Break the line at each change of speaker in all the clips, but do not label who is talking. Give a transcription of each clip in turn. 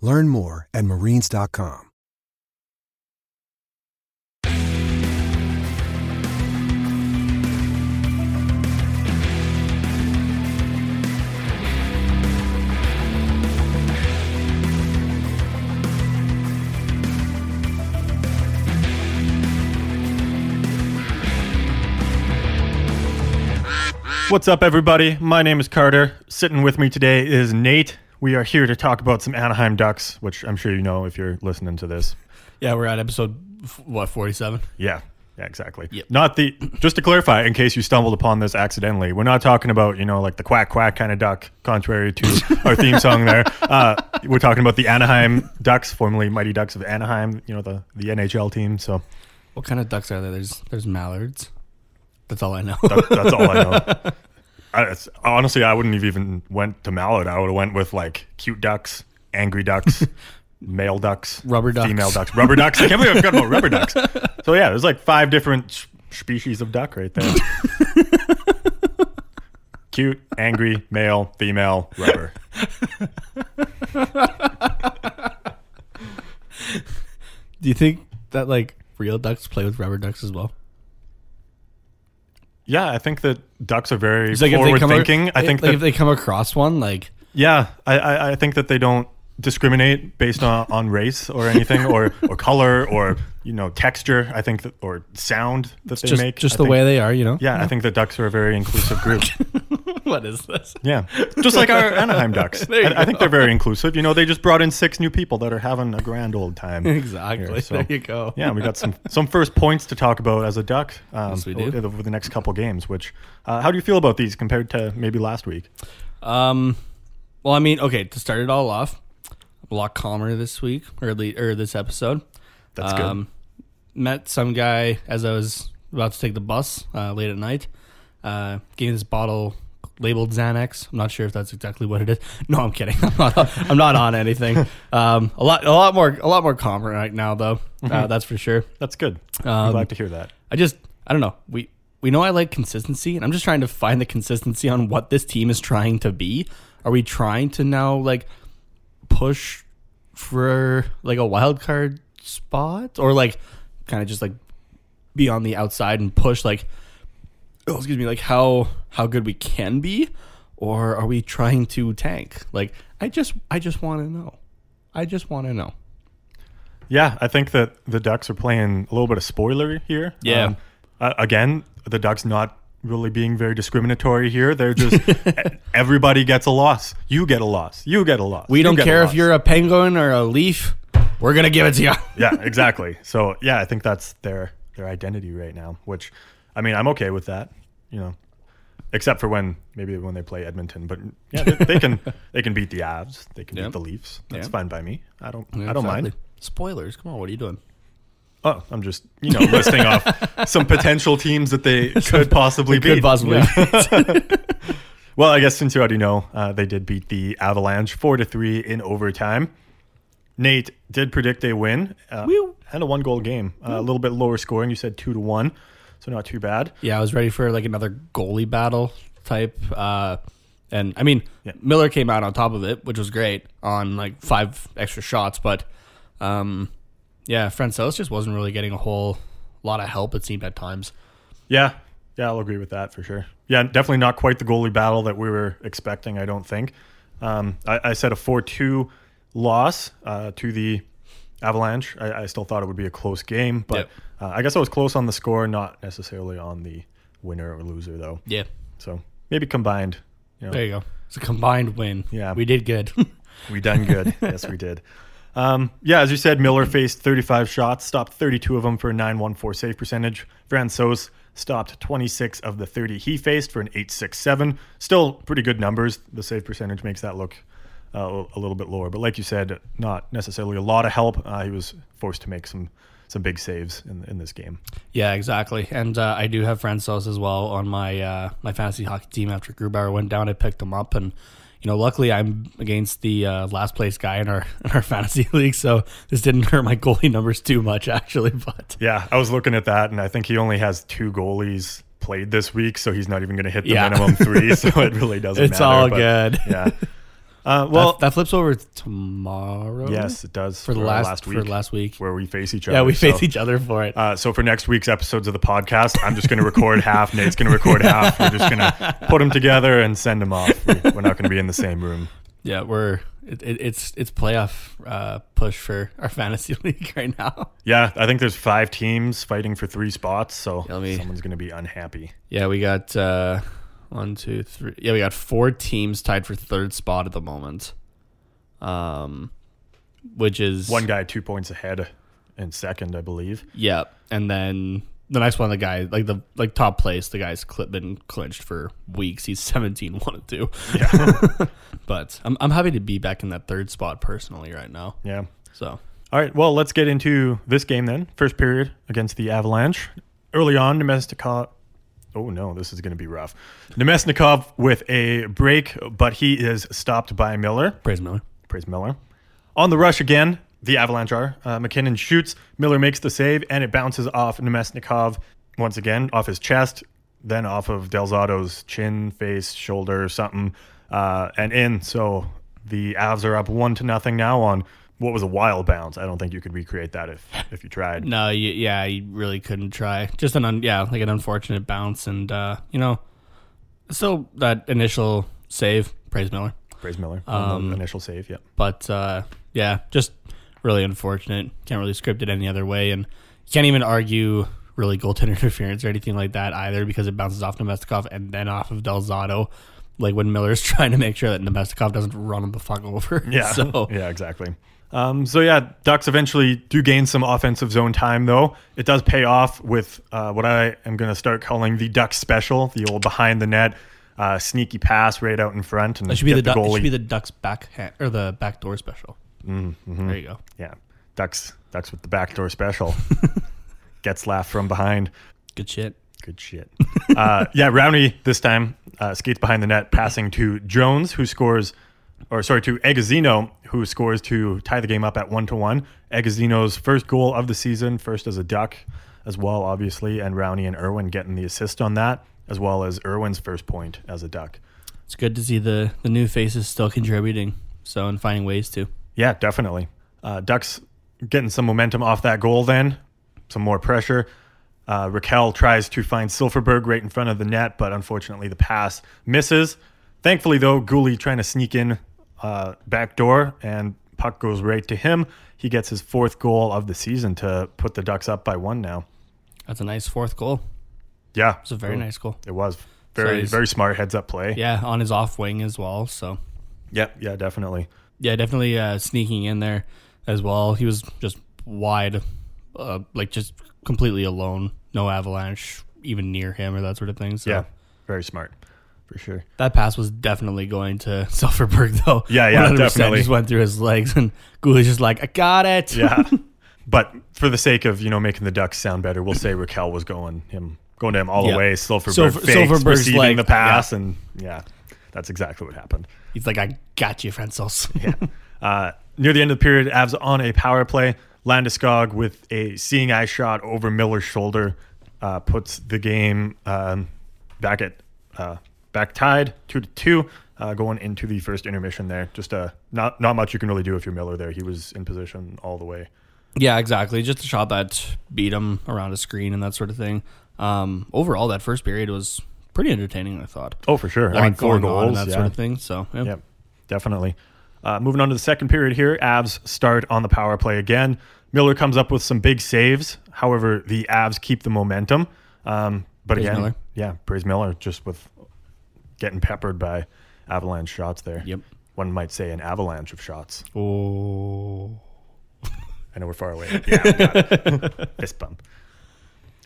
Learn more at marines.com.
What's up, everybody? My name is Carter. Sitting with me today is Nate. We are here to talk about some Anaheim Ducks, which I'm sure you know if you're listening to this.
Yeah, we're at episode what forty seven.
Yeah, yeah, exactly.
Yep.
Not the just to clarify, in case you stumbled upon this accidentally, we're not talking about you know like the quack quack kind of duck, contrary to our theme song there. Uh, we're talking about the Anaheim Ducks, formerly Mighty Ducks of Anaheim. You know the the NHL team. So
What kind of ducks are there? There's there's mallards. That's all I know.
that, that's all I know. I, honestly, I wouldn't have even went to Mallard. I would have went with like cute ducks, angry ducks, male ducks,
Rubber ducks.
female ducks, rubber ducks. I can't believe I forgot about rubber ducks. So yeah, there's like five different sh- species of duck right there. cute, angry, male, female, rubber.
Do you think that like real ducks play with rubber ducks as well?
Yeah, I think that ducks are very
It's like
forward thinking. I think
like
that
if they come across one, like
Yeah, I, I, I think that they don't discriminate based on, on race or anything or, or color or you know texture. I think that or sound that they
just
make.
just
I
the
think-
way they are, you know.
Yeah, I think the ducks are a very inclusive group.
what is this?
yeah, just like our Anaheim Ducks. I, I think they're very inclusive. You know, they just brought in six new people that are having a grand old time.
Exactly.
here, so-
there you go.
Yeah, we got some some first points to talk about as a duck. Um,
Yes, we do.
Over, the next couple games. Which, uh, how do you feel about these compared to maybe last week?
Um, well, I mean, okay, to start it all off, I'm a lot calmer this week or le- or this episode.
That's good.
Um, met some guy as I was about to take the bus uh, late at night. Uh, gave this bottle labeled Xanax. I'm not sure if that's exactly what it is. No, I'm kidding. I'm not. I'm not on anything. Um, a lot, a lot more, a lot more calmer right now, though. Uh, that's for sure.
That's good. I'm
Um,
glad to hear that.
I just, I don't know. We we know I like consistency, and I'm just trying to find the consistency on what this team is trying to be. Are we trying to now like push for like a wild card spot, or like kind of just like be on the outside and push like, oh, excuse me, like how how good we can be, or are we trying to tank? Like, I just I just want to know. I just want to know.
Yeah, I think that the Ducks are playing a little bit of spoiler here.
Yeah.
Um, uh, again, the Ducks not really being very discriminatory here. They're just everybody gets a loss. You get a loss. You get a loss.
We
You
don't care if you're a penguin or a leaf. We're gonna give it to you.
yeah, exactly. So yeah, I think that's their their identity right now. Which, I mean, I'm okay with that. You know, except for when maybe when they play Edmonton. But yeah, they, they can they can beat the Avs. They can
Yeah.
beat the Leafs. That's
Yeah.
fine by me. I don't I don't mind.
Spoilers. Come on, what are you doing?
Oh, I'm just you know listing off some potential teams that they could possibly beat.
Could possibly.
Yeah. well, I guess since you already know, uh, they did beat the Avalanche four to three in overtime. Nate did predict a win uh, and a one goal game. Uh, a little bit lower scoring. You said two to one, so not too bad.
yeah, I was ready for like another goalie battle type. Uh, and I mean,
Yeah.
Miller came out on top of it, which was great on like five extra shots. But um, yeah, Francouz just wasn't really getting a whole lot of help. It seemed at times.
Yeah, yeah, I'll agree with that for sure. Yeah, definitely not quite the goalie battle that we were expecting. I don't think. Um, I, I said a four-two loss uh, to the Avalanche. I, I still thought it would be a close game, but
Yep.
uh, I guess I was close on the score, not necessarily on the winner or loser though.
Yeah.
So maybe combined. You know,
There you go. It's a combined win.
Yeah.
We did good.
We done good. yes, we did. Um, yeah, as you said, Miller faced 35 shots, stopped 32 of them for a 914 save percentage. Francouz stopped 26 of the 30 he faced for an 867. Still pretty good numbers. The save percentage makes that look uh, a little bit lower, but like you said, not necessarily a lot of help. Uh, he was forced to make some some big saves in in this game.
Yeah, exactly. And uh, I do have Francouz as well on my uh, my fantasy hockey team. After Grubauer went down, I picked him up, and you know, luckily I'm against the uh, last place guy in our in our fantasy league, so this didn't hurt my goalie numbers too much actually. But
Yeah, I was looking at that, and I think he only has two goalies played this week, so he's not even going to hit the
Yeah.
minimum three. so it really doesn't.
It's
matter,
all good.
Yeah. Uh,
well, that, that flips over tomorrow.
yes, it does
for the
our
last,
week
for last week.
where we face each other.
Yeah, we face
so,
each other for it.
Uh, so for next week's episodes of the podcast, I'm just going to record half. Nate's going to record half. We're just going to put them together and send them off. We- We're not going to be in the same room.
yeah, we're it, it, it's it's playoff uh, push for our fantasy league right now.
Yeah, I think there's five teams fighting for three spots, so
Yeah, me-
someone's going to be unhappy.
Yeah, we got uh, one, two, three. Yeah, we got four teams tied for third spot at the moment. Um, which is
One guy two points ahead in second, I believe.
Yeah, and then the next one, the guy like the like top place, the guy's cl- been clinched for weeks. He's 17, one and two.
Yeah,
But I'm I'm happy to be back in that third spot personally right now.
yeah.
So
All right, well, let's get into this game then. First period against the Avalanche. Early on, Namestnikov. Oh no, this is going to be rough. Namestnikov with a break, but he is stopped by Miller.
praise Miller.
Praise Miller. On the rush again, the Avalanche are. Uh, MacKinnon shoots. Miller makes the save, and it bounces off Namestnikov once again, off his chest, then off of Del Zotto's chin, face, shoulder, something, uh, and in. So the Avs are up one to nothing now on what was a wild bounce. I don't think you could recreate that if if you tried.
No, you, yeah, you really couldn't try. Just an un, yeah, like an unfortunate bounce, and uh, you know, still that initial save. Praise Miller.
Praise Miller
Um,
initial save. yeah.
but uh, yeah, just really unfortunate. Can't really script it any other way, and you can't even argue really goaltender interference or anything like that either because it bounces off Namestnikov and then off of Del Zotto. Like when Miller's trying to make sure that Namestnikov doesn't run him the fuck over.
Yeah.
So
yeah, exactly. Um, so yeah, Ducks eventually do gain some offensive zone time, though. It does pay off with uh, what I am going to start calling the Duck special, the old behind the net uh, sneaky pass right out in front, and
it should be the, it
goalie.
should be the Ducks back hand, or the backdoor special.
Mm-hmm.
There you go.
yeah, Ducks, Ducks with the backdoor special. Gets laughed from behind.
Good shit.
Good shit. uh, yeah, Rowney this time uh, skates behind the net, passing to Jones, who scores, or sorry, to Agozzino, who scores to tie the game up at one to one. Agozzino's first goal of the season, first as a Duck as well, obviously, and Rowney and Irwin getting the assist on that, as well as Irwin's first point as a Duck.
It's good to see the the new faces still contributing. So and finding ways to.
Yeah, definitely. Uh, Ducks getting some momentum off that goal then, some more pressure. Uh, Rakell tries to find Silfverberg right in front of the net, but unfortunately the pass misses. Thankfully, though, Guhle trying to sneak in uh, back door, and puck goes right to him. He gets his fourth goal of the season to put the Ducks up by one now.
That's a nice fourth goal.
Yeah,
It's a very nice goal.
It was very
he's-
very smart heads up play.
Yeah, on his off wing as well. So
Yep, yeah, definitely.
yeah, definitely uh, sneaking in there as well. He was just wide, uh, like just completely alone. No avalanche even near him or that sort of thing. So
Yeah, very smart for sure.
that pass was definitely going to Silfverberg though.
Yeah, yeah,
100%
definitely.
Just went through his legs and Guhle's just like, I got it.
Yeah. but for the sake of, you know, making the Ducks sound better, we'll say Rakell was going him going to him all
Yeah.
the way. Silfverberg
Silver-
fakes,
Silfverberg's
receiving
like-
the pass and yeah, that's exactly what happened.
He's like, I got you, Francis.
Yeah. uh, near the end of the period, Avs on a power play. Landeskog with a seeing eye shot over Miller's shoulder uh, puts the game um, back at uh, back tied two to two. Uh, going into the first intermission there, just uh, not not much you can really do if you're Miller there. He was in position all the way.
Yeah, exactly. Just a shot that beat him around a screen and that sort of thing. Um, overall, that first period was pretty entertaining. I thought.
Oh, for sure. I mean, four goals,
and that
yeah.
sort of thing. So yeah.
Yep, definitely. Uh, moving on to the second period here, Avs start on the power play again. Miller comes up with some big saves. However, the Avs keep the momentum. Um, but
Praise
again,
Miller.
yeah, praise Miller just with getting peppered by avalanche shots there.
Yep.
One might say an avalanche of shots.
Oh.
I know we're far away. Yeah, fist bump.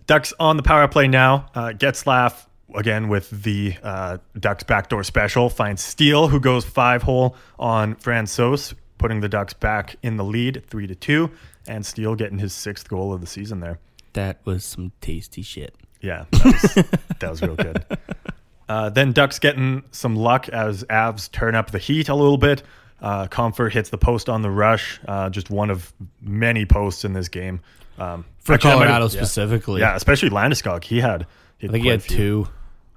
Ducks on the power play now. Uh, Getzlaf again with the uh, Ducks backdoor special finds Steele, who goes five hole on Francouz, putting the Ducks back in the lead, three to two, and Steele getting his sixth goal of the season there.
That was some tasty shit.
Yeah, that was, that was real good. Uh, then Ducks getting some luck as Avs turn up the heat a little bit. Uh, Compher hits the post on the rush, uh, just one of many posts in this game. Um,
For
actually,
Colorado
yeah.
specifically.
Yeah, especially Landeskog. He had, he
I think he had two.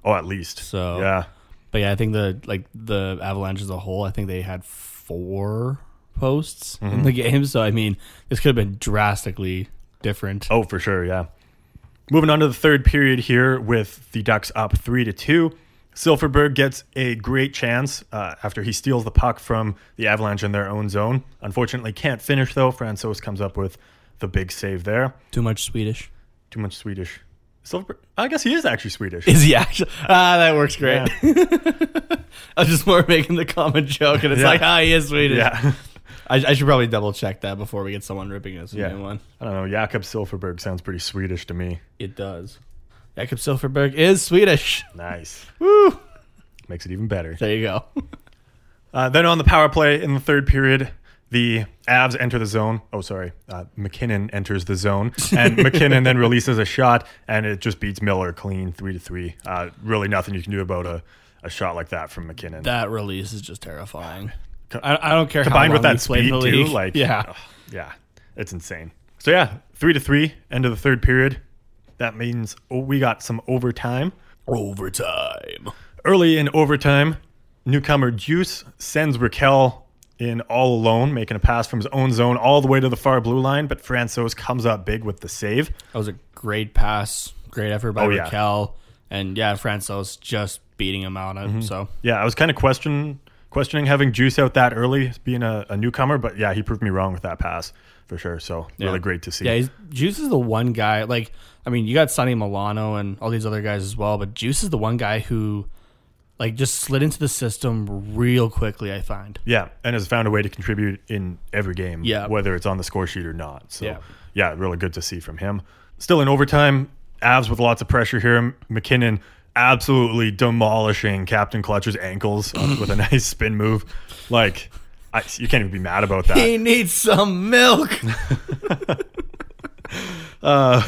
Oh, at least.
So-
yeah,
But yeah, I think the like the Avalanche as a whole, I think they had four posts
Mm-hmm.
in the game. So I mean, this could have been drastically different.
Oh, for sure, yeah. Moving on to the third period here with the Ducks up three to two. Silfverberg gets a great chance uh, after he steals the puck from the Avalanche in their own zone. Unfortunately, can't finish though. Francouz comes up with the big save there.
Too much Swedish.
Too much Swedish. Silfverberg. I guess he is actually Swedish.
Is he actually? Ah, that works great. I was just more making the common joke, and it's
Yeah.
like, ah, he is Swedish.
yeah.
I, I should probably double check that before we get someone ripping us a
Yeah.
new one.
I don't know. Jakob Silfverberg sounds pretty Swedish to me.
It does. Jakob Silfverberg is Swedish.
Nice.
Woo!
Makes it even better.
There you go.
Uh, then on the power play in the third period, the Avs enter the zone. Oh, sorry. Uh, MacKinnon enters the zone, and MacKinnon then releases a shot, and it just beats Miller clean three to three. Uh, really, nothing you can do about a, a shot like that from MacKinnon.
That release is just terrifying. I, I don't care.
Combined
how
with
long
that
you played
speed
the
too,
league.
like
yeah,
ugh, yeah, it's insane. So yeah, three to three, end of the third period. That means oh, we got some overtime.
overtime.
Early in overtime, newcomer Juice sends Rakell in all alone, making a pass from his own zone all the way to the far blue line. But Francouz comes up big with the save.
That was a great pass, great effort by
Oh, yeah.
Rakell, and yeah, Francouz just beating him out.
Mm-hmm.
So
Yeah, I was kind of question questioning having Juice out that early, being a, a newcomer. But yeah, he proved me wrong with that pass for sure. So really great to see.
Yeah, he's, Juice is the one guy. Like, I mean, you got Sonny Milano and all these other guys as well, but Juice is the one guy who, like, just slid into the system real quickly. I find.
Yeah, and has found a way to contribute in every game,
Yeah.
whether it's on the score sheet or not. So,
Yeah.
yeah, really good to see from him. Still in overtime, Avs with lots of pressure here. MacKinnon absolutely demolishing Captain Clutcher's ankles with a nice spin move. Like, I, you can't even be mad about that.
He needs some milk.
Uh,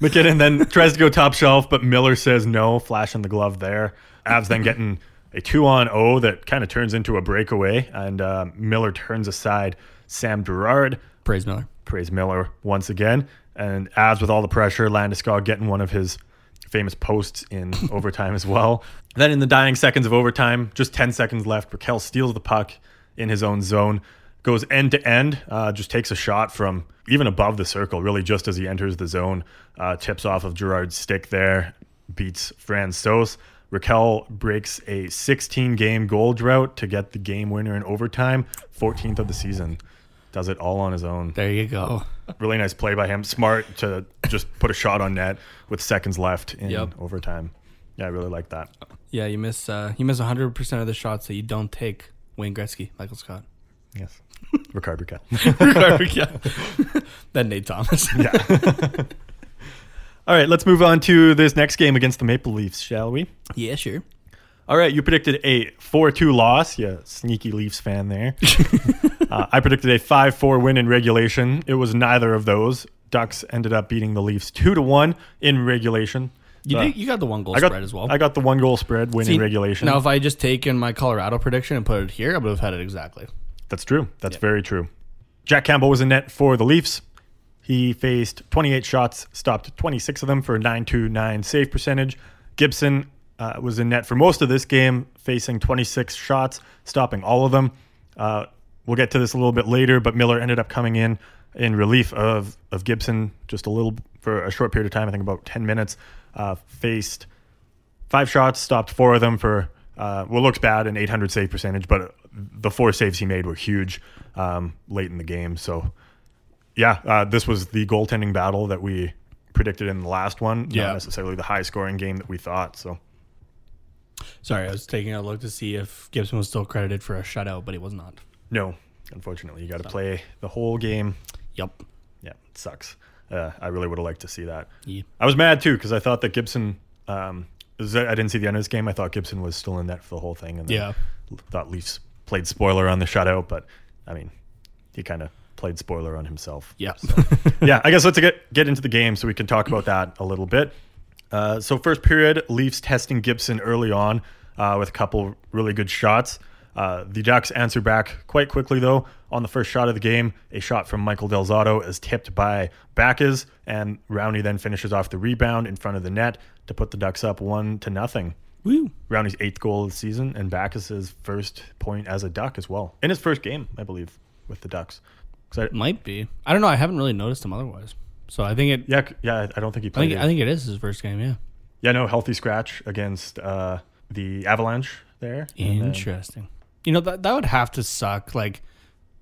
MacKinnon then tries to go top shelf, but Miller says no, flashing the glove there. Avs then getting a two on O that kind of turns into a breakaway, and uh, Miller turns aside Sam Girard.
Praise Miller.
praise Miller once again. And Avs with all the pressure, Landeskog getting one of his famous posts in overtime as well. Then in the dying seconds of overtime, just 10 seconds left, Rakell steals the puck in his own zone, goes end to end, uh, just takes a shot from even above the circle, really just as he enters the zone, uh, tips off of Girard's stick there, beats Francouz. Rakell breaks a 16 game goal drought to get the game winner in overtime, 14th of the season. Does it all on his own
There you go.
Really nice play by him. Smart to just put a shot on net with seconds left in
Yep.
overtime. Yeah, I really like that.
Yeah, you miss uh, you miss 100 percent of the shots that you don't take. Wayne Gretzky, Michael Scott,
Yes. Rickard Rakell.
yeah. then Nate Thomas.
yeah. All right, let's move on to this next game against the Maple Leafs, shall we?
yeah, sure.
All right, you predicted a 4 2 loss. Yeah, sneaky Leafs fan there. uh, I predicted a 5 4 win in regulation. It was neither of those. Ducks ended up beating the Leafs 2 to 1 in regulation.
You
Uh,
did, you got the one goal
I got,
spread as well.
I got the one goal spread win
See,
in regulation.
Now, if I had just taken my Colorado prediction and put it here, I would have had it exactly.
That's true. That's very true. Jack Campbell was in net for the Leafs. He faced 28 shots, stopped 26 of them for a 929 save percentage. Gibson uh, was in net for most of this game, facing 26 shots, stopping all of them. Uh, we'll get to this a little bit later, but Miller ended up coming in in relief of, of Gibson just a little for a short period of time, I think about 10 minutes. Uh, faced five shots, stopped four of them for uh, what looks bad, an 800 save percentage, but the four saves he made were huge um, late in the game. So, yeah, uh, this was the goaltending battle that we predicted in the last one.
Yeah.
Not necessarily the high scoring game that we thought. So,
Sorry, I was taking a look to see if Gibson was still credited for a shutout, but he was not.
no, unfortunately, you got to play the whole game.
Yep.
Yeah, it sucks. Uh, I really would have liked to see that.
Yeah.
I was mad too because I thought that Gibson. Um, I didn't see the end of this game. I thought Gibson was still in net for the whole thing, and then
Yeah.
thought Leafs played spoiler on the shutout. But I mean, he kind of played spoiler on himself.
Yeah.
yeah, I guess let's get get into the game so we can talk about that a little bit. Uh, so first period, Leafs testing Gibson early on uh, with a couple really good shots. Uh, the Ducks answer back quite quickly though. On the first shot of the game, a shot from Michael Del Zotto is tipped by Backes, and Rowney then finishes off the rebound in front of the net to put the Ducks up one to nothing.
Woo.
Rowney's eighth goal of the season, and Backes's first point as a Duck as well in his first game, I believe, with the Ducks. I-
Might be. I don't know. I haven't really noticed him otherwise. So I think it.
yeah, yeah, I don't think he
I
played.
think
it.
I think it is his first game. Yeah.
Yeah, no, healthy scratch against uh, the Avalanche there. And then-
Interesting. You know that that would have to suck. Like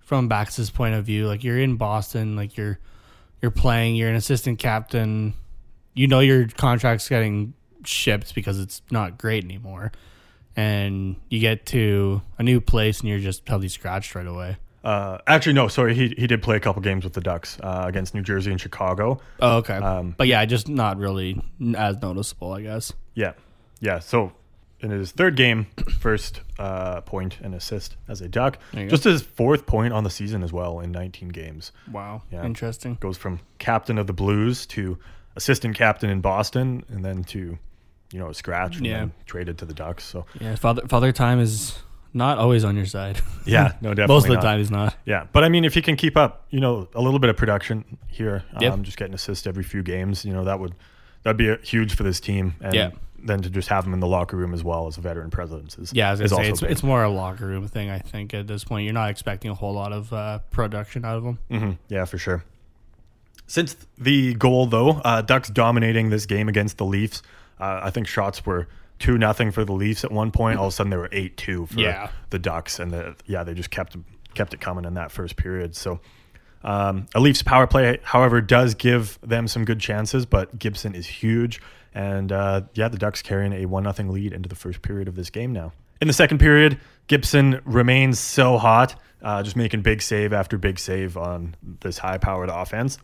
from Bax's point of view, like you're in Boston, like you're you're playing, you're an assistant captain. You know your contract's getting shipped because it's not great anymore, and you get to a new place and you're just healthy scratched right away.
Uh, actually, no, sorry, he he did play a couple games with the Ducks uh, against New Jersey and Chicago.
Oh, okay.
Um,
but yeah, just not really as noticeable, I guess.
Yeah, yeah. So in his third game, first uh, point and assist as a Duck.
You go.
Just his fourth point on the season as well in 19 games.
Wow.
Yeah.
Interesting.
Goes from captain of the Blues to assistant captain in Boston, and then to you know scratch and
Yeah.
then traded to the Ducks. So
Yeah, father father time is not always on your side.
yeah, no, definitely
Most of the
not.
time he's not.
Yeah, but I mean, if he can keep up, you know, a little bit of production here, um,
Yep.
just getting assists every few games, you know, that would that'd be a, huge for this team. And
Yeah.
then to just have him in the locker room as well as a veteran presence is
Yeah, I was say it's,
big.
it's more a locker room thing. I think at this point, you're not expecting a whole lot of uh, production out of him.
hmm Yeah, for sure. Since the goal, though, uh, Ducks dominating this game against the Leafs. Uh, I think shots were two nothing for the Leafs at one point. All of a sudden, they were eight two for
Yeah.
the Ducks, and the, yeah, they just kept kept it coming in that first period. So. Um, a Leafs power play, however, does give them some good chances, but Gibson is huge, and uh, yeah, the Ducks carrying a one nothing lead into the first period of this game now. In the second period, Gibson remains so hot, uh, just making big save after big save on this high powered offense.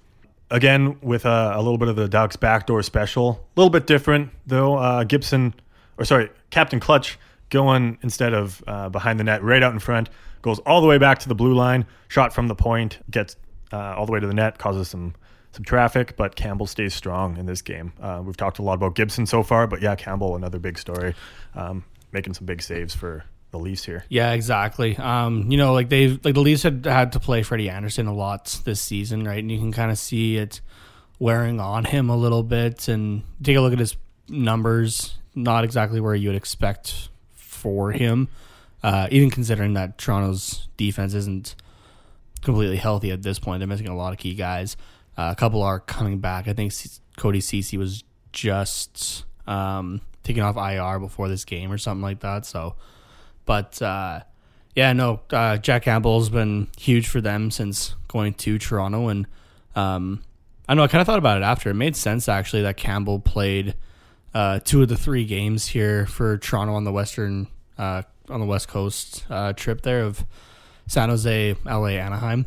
Again, with a, a little bit of the Ducks backdoor special, a little bit different though. Uh, Gibson, or sorry, Captain Clutch going instead of uh, behind the net, right out in front, goes all the way back to the blue line, shot from the point, gets uh, all the way to the net, causes some some traffic, but Campbell stays strong in this game. Uh, we've talked a lot about Gibson so far, but yeah, Campbell, another big story, um, making some big saves for the Leafs here.
Yeah, exactly. Um, you know, like they've like the Leafs had had to play Freddie Andersen a lot this season, right? And you can kind of see it wearing on him a little bit. And take a look at his numbers; not exactly where you would expect for him. Uh, even considering that Toronto's defense isn't completely healthy at this point, they're missing a lot of key guys. Uh, a couple are coming back. I think C- Cody Ceci was just um, taken off IR before this game or something like that. So. But uh, yeah, no, uh, Jack Campbell's been huge for them since going to Toronto, and um, I know I kind of thought about it after. It made sense actually that Campbell played uh, two of the three games here for Toronto on the western uh, on the west coast uh, trip there of San Jose, LA, Anaheim.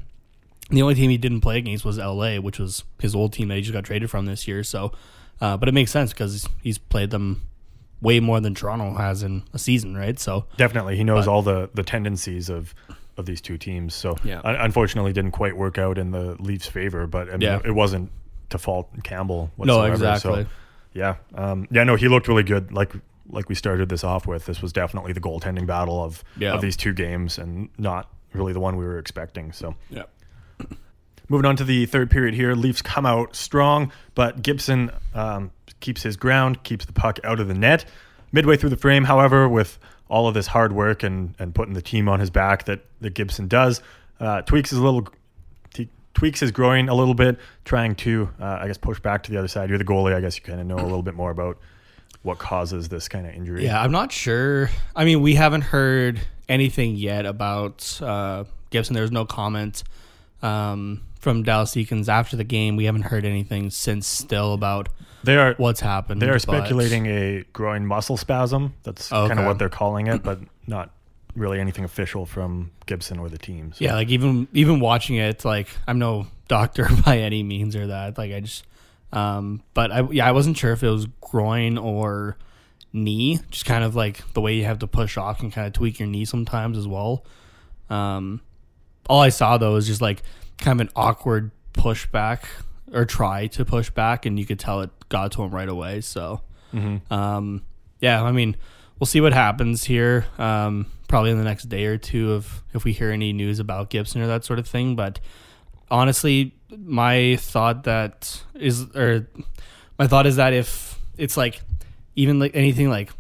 The only team he didn't play against was LA, which was his old team that he just got traded from this year. So, uh, but it makes sense because he's played them way more than Toronto has in a season, right? So
Definitely, he knows all the the tendencies of of these two teams. So,
Yeah.
un- unfortunately, didn't quite work out in the Leafs' favor. But I mean,
Yeah.
it wasn't to fault Campbell.
No, exactly.
So, yeah, um, yeah, no, he looked really good. Like like we started this off with, this was definitely the goaltending battle of
Yeah.
of these two games, and not really the one we were expecting. So.
yeah,
Moving on to the third period here, Leafs come out strong, but Gibson um, keeps his ground, keeps the puck out of the net. Midway through the frame, however, with all of this hard work and, and putting the team on his back that, that Gibson does, uh, tweaks his little tweaks his groin a little bit, trying to uh, I guess push back to the other side. You're the goalie, I guess you kind of know a little bit more about what causes this kind of injury.
yeah. I'm not sure. I mean, we haven't heard anything yet about uh, Gibson. There's no comment um, from Dallas Eakins after the game. We haven't heard anything since still about
They are
what's happened.
they are
but-
speculating a groin muscle spasm. That's
Okay.
kind of what they're calling it, but not really anything official from Gibson or the team. So.
Yeah, like even even watching it, like I'm no doctor by any means or that. Like I just, um, but I yeah I wasn't sure if it was groin or knee. Just kind of like the way you have to push off can kind of tweak your knee sometimes as well. Um, all I saw though was just like kind of an awkward push back or try to push back, and you could tell it got to him right away. So, um, yeah, I mean, we'll see what happens here. Um, probably in the next day or two, if if we hear any news about Gibson or that sort of thing. But honestly, my thought that is, or my thought is that if it's like even like anything like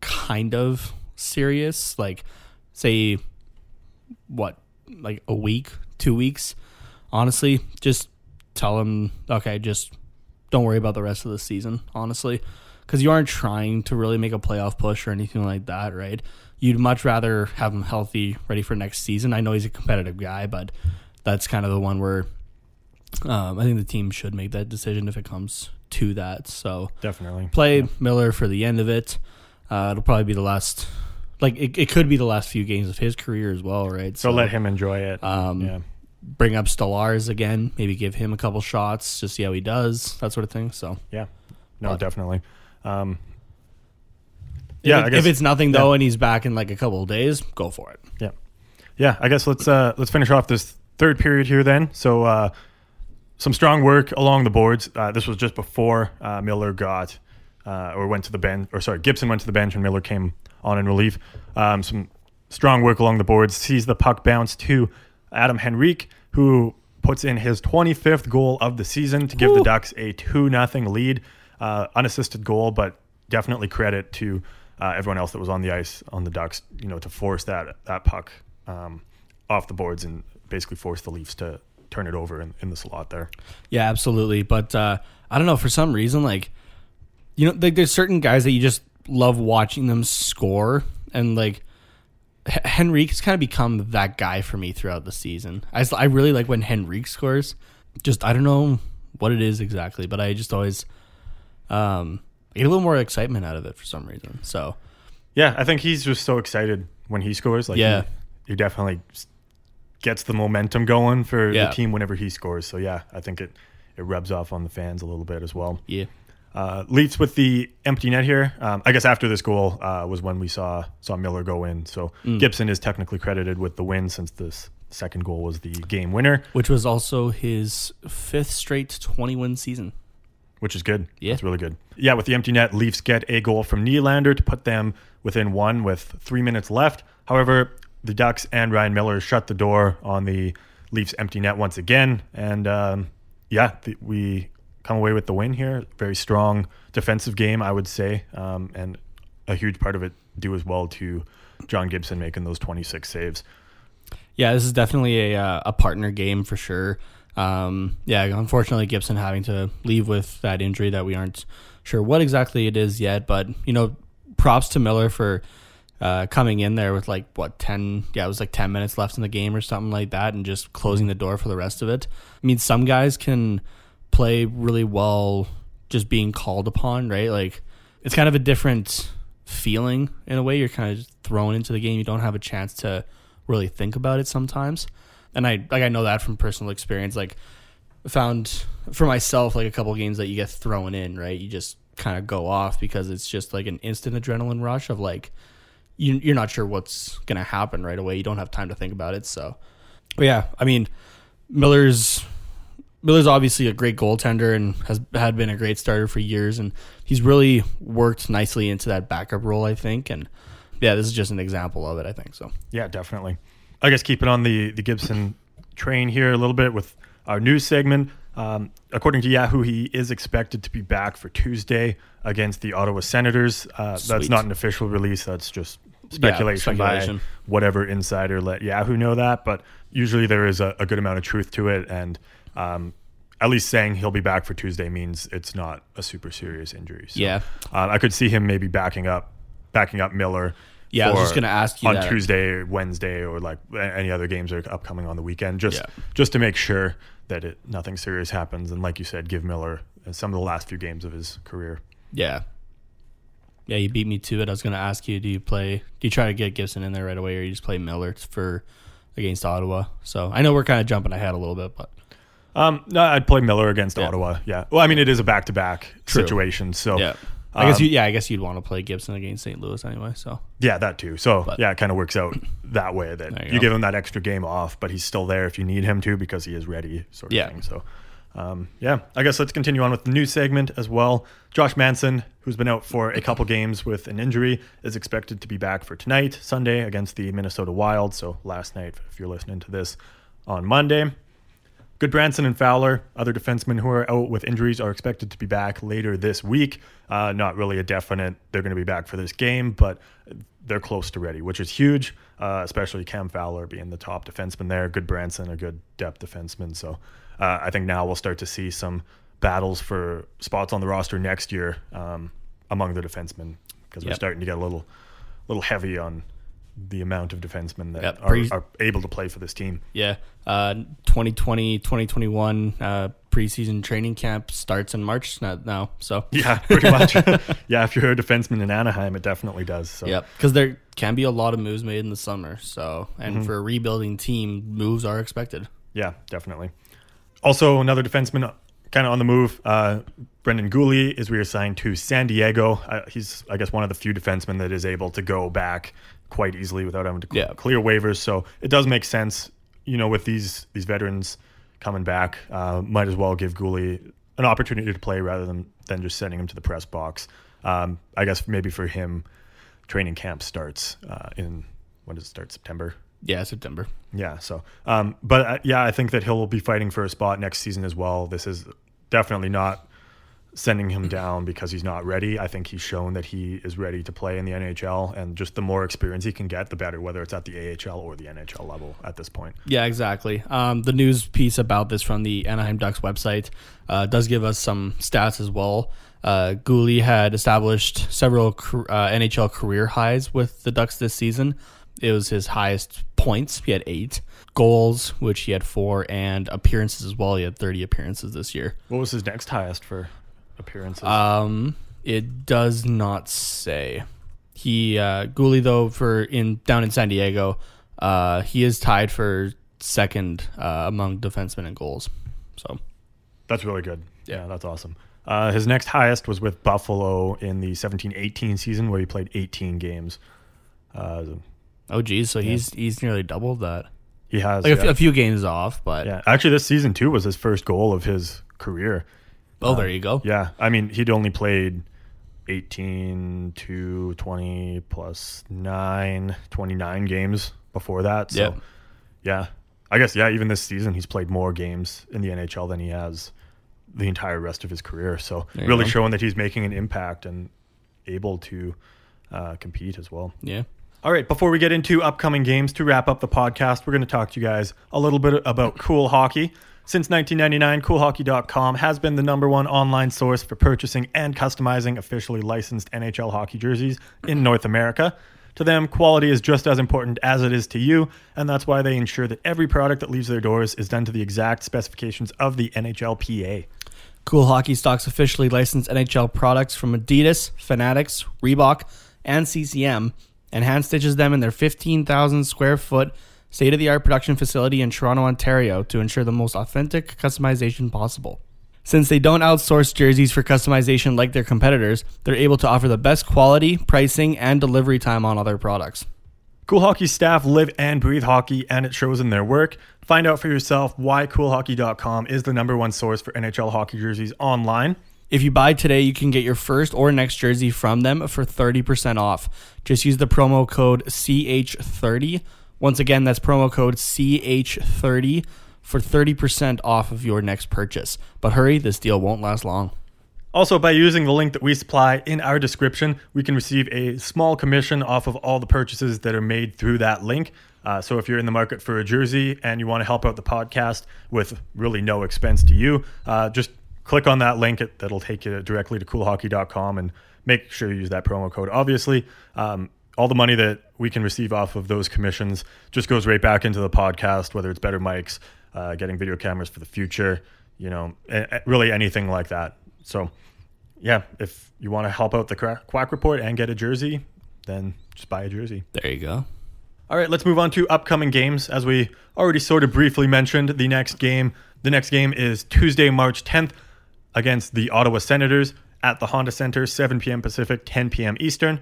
kind of serious, like say what, like a week, two weeks, honestly, just tell him, okay, just don't worry about the rest of the season, honestly, because you aren't trying to really make a playoff push or anything like that, right? You'd much rather have him healthy, ready for next season. I know he's a competitive guy, but that's kind of the one where um, I think the team should make that decision if it comes to that. So
Definitely.
play Miller for the end of it. Uh, it'll probably be the last, like it, it could be the last few games of his career as well, right?
So let him enjoy it.
Um,
yeah.
bring up Stolarz again, maybe give him a couple shots, just see how he does, that sort of thing. So
Yeah. No,
but-
definitely. Um,
if,
yeah,
it-
I guess,
if it's nothing though,
yeah.
and he's back in like a couple of days, go for it.
yeah, yeah. I guess let's uh, let's finish off this third period here then. So uh, some strong work along the boards. Uh, this was just before uh, Miller got uh, or went to the bench, or sorry, Gibson went to the bench and Miller came on in relief. Um, some strong work along the boards. Sees the puck bounce to Adam Henrique, who puts in his 25th goal of the season to give the Ducks a 2 0 lead. Uh, unassisted goal, but definitely credit to uh, everyone else that was on the ice on the Ducks, you know, to force that that puck um, off the boards and basically force the Leafs to turn it over in, in the slot there.
Yeah, absolutely. But uh, I don't know for some reason, like you know, like there's certain guys that you just love watching them score, and like H- has kind of become that guy for me throughout the season. I I really like when Henrique scores. Just I don't know what it is exactly, but I just always um get a little more excitement out of it for some reason. So
Yeah, I think he's just so excited when he scores. Like,
Yeah.
he, he definitely gets the momentum going for
Yeah.
the team whenever he scores. So yeah, I think it it rubs off on the fans a little bit as well.
yeah,
Uh, Leafs with the empty net here. Um, I guess after this goal uh, was when we saw saw Miller go in. So
Mm.
Gibson is technically credited with the win since this second goal was the game winner,
which was also his fifth straight 20 win season.
Which is good.
Yeah.
That's really good. Yeah, with the empty net, Leafs get a goal from Nylander to put them within one with three minutes left. However, the Ducks and Ryan Miller shut the door on the Leafs empty net once again. And um, yeah, the, we come away with the win here. Very strong defensive game, I would say. Um, and a huge part of it due as well to John Gibson making those 26 saves.
Yeah, this is definitely a uh, a partner game for sure. Um, yeah, unfortunately, Gibson having to leave with that injury that we aren't sure what exactly it is yet. But you know, props to Miller for uh, coming in there with like what ten? Yeah, it was like ten minutes left in the game or something like that, and just closing the door for the rest of it. I mean, some guys can play really well just being called upon, right? Like it's kind of a different feeling in a way. You're kind of thrown into the game. You don't have a chance to really think about it sometimes. And I like I know that from personal experience. Like found for myself like a couple games that you get thrown in, right? You just kind of go off because it's just like an instant adrenaline rush of like you, you're not sure what's gonna happen right away. You don't have time to think about it. So, but yeah, I mean, Miller's Miller's obviously a great goaltender and has had been a great starter for years, and he's really worked nicely into that backup role, I think. And yeah, this is just an example of it, I think. So
Yeah, definitely. I guess keeping on the, the Gibson train here a little bit with our news segment. Um, according to Yahoo, he is expected to be back for Tuesday against the Ottawa Senators. Uh, that's not an official release. That's just speculation,
speculation.
by whatever insider let Yahoo know that. But usually there is a, a good amount of truth to it. And um, at least saying he'll be back for Tuesday means it's not a super serious injury. So,
Yeah.
uh, I could see him maybe backing up, backing up Miller
Yeah, I was just gonna ask you
on
that.
Tuesday, Wednesday, or like any other games that are upcoming on the weekend, just
Yeah.
just to make sure that it nothing serious happens. And like you said, give Miller uh, some of the last few games of his career.
Yeah. Yeah, you beat me to it. I was going to ask you, do you play? Do you try to get Gibson in there right away, or you just play Miller for against Ottawa? So I know we're kind of jumping ahead a little bit, but
Um, no, I'd play Miller against
Yeah.
Ottawa. Yeah. Well, I mean, it is a back to back
True.
situation. So
yeah, I guess
um,
you. Yeah, I guess you'd want to play Gibson against St. Louis anyway. So
Yeah, that too. So
But-
yeah, it kind of works out that way that
you
you, give him that extra game off, but he's still there if you need him to because he is ready, sort of
Yeah.
thing. So um, yeah, I guess let's continue on with the news segment as well. Josh Manson, who's been out for a couple games with an injury, is expected to be back for tonight, Sunday, against the Minnesota Wild. So last night, if you're listening to this on Monday. Gudbranson and Fowler, other defensemen who are out with injuries, are expected to be back later this week. Uh, not really a definite they're going to be back for this game, but they're close to ready, which is huge, uh, especially Cam Fowler being the top defenseman there. Gudbranson, a good depth defenseman. So uh, I think now we'll start to see some battles for spots on the roster next year um, among the defensemen because we're starting to get a little, little heavy on the amount of defensemen that
Yep,
are,
pre-
are able to play for this team.
yeah, uh, 2020, 2021 uh, preseason training camp starts in March now. now so
Yeah, pretty much. yeah, if you're a defenseman in Anaheim, it definitely does. So
Yep, because there can be a lot of moves made in the summer. So, and
Mm-hmm.
for a rebuilding team, moves are expected.
yeah, definitely. Also, another defenseman kind of on the move. Uh, Brendan Guhle is reassigned to San Diego. Uh, he's, I guess, one of the few defensemen that is able to go back quite easily without having to cl-
Yeah.
clear waivers. So it does make sense, you know, with these these veterans coming back. Uh, might as well give Guhle an opportunity to play rather than than just sending him to the press box. Um, I guess maybe for him, training camp starts uh, in when does it start? September.
Yeah, September.
Yeah. So, um, but uh, yeah, I think that he'll be fighting for a spot next season as well. This is definitely not sending him down because he's not ready. I think he's shown that he is ready to play in the NHL, and just the more experience he can get, the better, whether it's at the AHL or the NHL level at this point.
Yeah, exactly. Um, the news piece about this from the Anaheim Ducks website uh, does give us some stats as well. Uh, Guhle had established several uh, NHL career highs with the Ducks this season. It was his highest points. He had eight goals, which he had four, and appearances as well. He had 30 appearances this year.
What was his next highest for appearances?
Um, it does not say. He uh, Guhle though for in down in San Diego, uh, he is tied for second uh, among defensemen in goals. So
That's really good.
Yeah.
Yeah, that's awesome. Uh, his next highest was with Buffalo in the 17-18 season, where he played 18 games. Uh,
oh geez, so he's he's nearly doubled that.
he has
Like a,
yeah.
f- a few games off, but
Yeah, actually, this season too was his first goal of his career.
Oh, there you go.
Yeah, I mean, he'd only played 18 to 20 plus 9, 29 games before that. So,
Yep.
yeah, I guess, yeah, even this season, he's played more games in the NHL than he has the entire rest of his career. So,
There
really showing that he's making an impact and able to uh, compete as well.
Yeah.
All right, before we get into upcoming games to wrap up the podcast, we're going to talk to you guys a little bit about cool hockey. Since 1999, coolhockey.com has been the number one online source for purchasing and customizing officially licensed NHL hockey jerseys in North America. To them, quality is just as important as it is to you, and that's why they ensure that every product that leaves their doors is done to the exact specifications of the NHLPA.
Cool Hockey stocks officially licensed NHL products from Adidas, Fanatics, Reebok, and CCM, and hand stitches them in their 15,000 square foot state of the art production facility in Toronto, Ontario to ensure the most authentic customization possible. Since they don't outsource jerseys for customization like their competitors, they're able to offer the best quality, pricing, and delivery time on other products.
Cool Hockey staff live and breathe hockey, and it shows in their work. Find out for yourself why CoolHockey.com is the number one source for NHL hockey jerseys online.
If you buy today, you can get your first or next jersey from them for 30% off. Just use the promo code CH30. Once again, that's promo code CH30 for 30% off of your next purchase. But hurry, this deal won't last long.
Also, by using the link that we supply in our description, we can receive a small commission off of all the purchases that are made through that link. Uh, so, if you're in the market for a jersey and you want to help out the podcast with really no expense to you, uh, just click on that link. It, that'll take you directly to coolhockey.com and make sure you use that promo code. Obviously, um, all the money that we can receive off of those commissions just goes right back into the podcast, whether it's better mics, uh, getting video cameras for the future, you know, really anything like that. So, yeah, if you want to help out the Quack Quack Report and get a jersey, then just buy a jersey.
There you go.
All right, let's move on to upcoming games. As we already sort of briefly mentioned, the next game, the next game is Tuesday, March 10th against the Ottawa Senators at the Honda Center, 7 p.m. Pacific, 10 p.m. Eastern.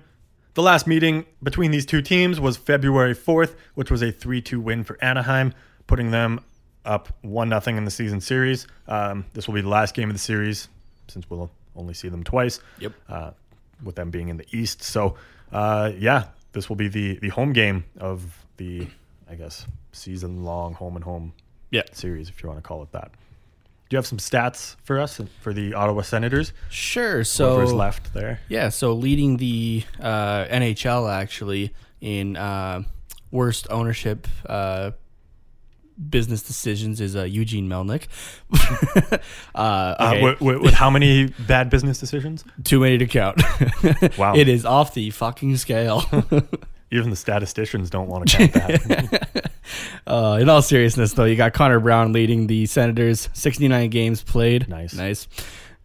The last meeting between these two teams was February 4th, which was a 3-2 win for Anaheim, putting them up 1-0 in the season series. Um, this will be the last game of the series since we'll only see them twice.
Yep.
Uh, with them being in the East. So, uh, yeah, this will be the the home game of the, I guess, season long home and home
Yeah.
series, if you want to call it that. You have some stats for us for the Ottawa Senators?
Sure. So
Whoever's left there.
Yeah, so leading the uh, NHL actually in uh, worst ownership uh, business decisions is uh, Eugene Melnyk. uh,
Uh,
okay,
with, with, with how many bad business decisions?
too many to count.
Wow.
it is off the fucking scale.
Even the statisticians don't want to count that.
Uh, in all seriousness, though, you got Connor Brown leading the Senators, 69 games played.
Nice.
Nice.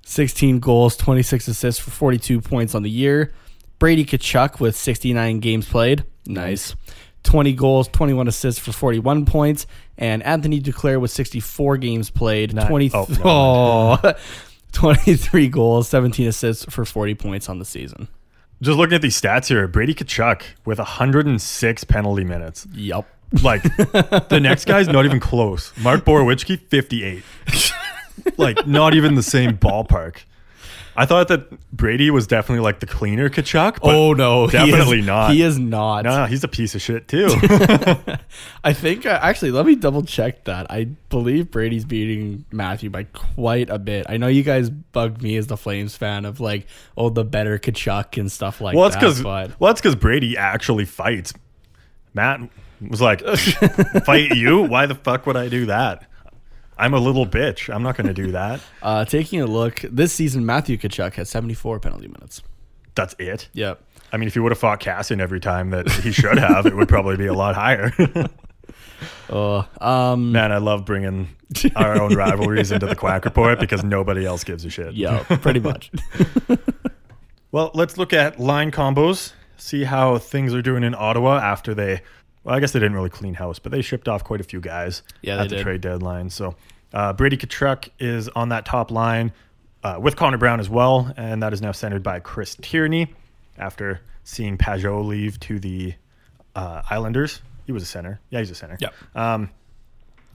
16 goals, 26 assists for 42 points on the year. Brady Tkachuk with 69 games played. Nice. 20 goals, 21 assists for 41 points. And Anthony Duclair with 64 games played.
Ni-
20,
oh,
oh, 23 goals, 17 assists for 40 points on the season.
Just looking at these stats here, Brady Tkachuk with 106 penalty minutes.
Yep.
Like the next guy's not even close. Mark Borowiecki, 58. like not even the same ballpark. I thought that Brady was definitely like the cleaner Tkachuk, but
oh, no. he
definitely
is-
not.
He is not.
no, he's a piece of shit too.
I think uh, actually, let me double check that. I believe Brady's beating Matthew by quite a bit. I know you guys bugged me as the Flames fan of like, oh, the better Tkachuk and stuff like
well, it's
that.
because
but
well, it's because Brady actually fights. Matt was like, "Fight you? Why the fuck would I do that? I'm a little bitch. I'm not going to do that.
uh, taking a look this season, Matthew Tkachuk has 74 penalty minutes.
That's it.
Yep.
I mean, if he would have fought Kassian every time that he should have, it would probably be a lot higher.
Uh, um,
Man, I love bringing our own rivalries into the Quack Report because nobody else gives a shit.
yeah, pretty much.
Well, let's look at line combos, see how things are doing in Ottawa after they. Well, I guess they didn't really clean house, but they shipped off quite a few guys
Yeah,
at the
did.
trade deadline. So uh, Brady Tkachuk is on that top line uh, with Connor Brown as well, and that is now centered by Chris Tierney after seeing Pageau leave to the uh, Islanders. He was a center. Yeah, he's a center.
Yep.
Um,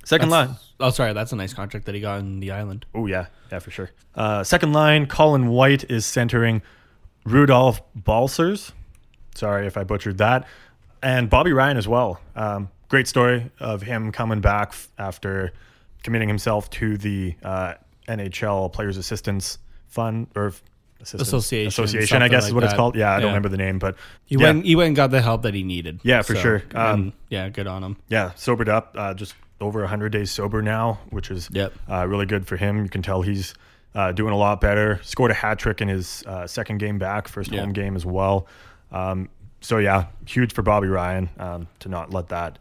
second line.
oh, sorry, that's a nice contract that he got in the island.
Oh yeah, yeah for sure. Uh, second line, Colin White is centering Rudolph Balcers. Sorry if I butchered that, and Bobby Ryan as well. Um, great story of him coming back f- after committing himself to the uh, NHL Players Assistance Fund or Assistance-
Association,
Association, I guess is
like
what it's called. Yeah, I don't remember the name, but
He
yeah,
went. He went and got the help that he needed.
Yeah, for sure.
and,
Um,
yeah, good on him.
yeah, sobered up, uh, just over 100 days sober now, which is
Yep.
uh, really good for him. You can tell he's uh, doing a lot better. Scored a hat trick in his uh, second game back, first
Yeah.
home game as well. Um, so, yeah, huge for Bobby Ryan um, to not let that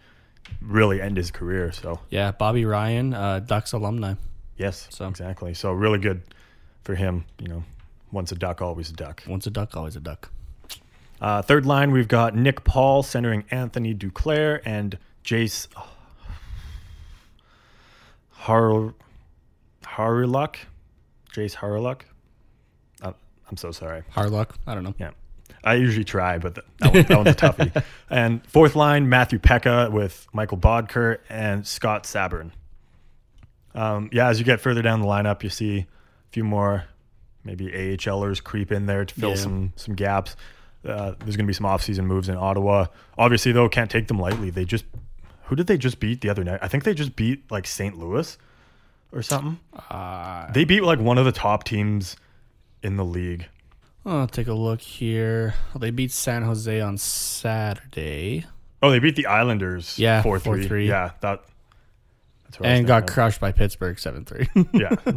really end his career. So,
Yeah, Bobby Ryan, uh, Ducks alumni.
yes,
So-
exactly. So, really good for him. You know, once a duck, always a duck.
Once a duck, always a duck.
Uh, third line, we've got Nick Paul centering Anthony Duclair and Jayce Har Harluck. Jayce Harluck. Uh, I'm so sorry.
Harlock. I don't know.
Yeah. I usually try, but that, one, that one's a toughie. And fourth line, Matthew Peca with Mikkel Boedker and Scott Sabourin. Um, yeah, as you get further down the lineup, you see a few more maybe AHLers creep in there to fill
Yeah.
some some gaps. Uh, there's going to be some offseason moves in Ottawa. Obviously, though, can't take them lightly. They just who did they just beat the other night? I think they just beat like St. Louis or something.
Uh,
They beat like one of the top teams in the league.
I'll take a look here. Well, they beat San Jose on Saturday
Oh, they beat the Islanders.
Yeah,
four three.
4-3.
Yeah, that. That's what I was
and got
thinking
crushed by Pittsburgh 7 3.
Yeah.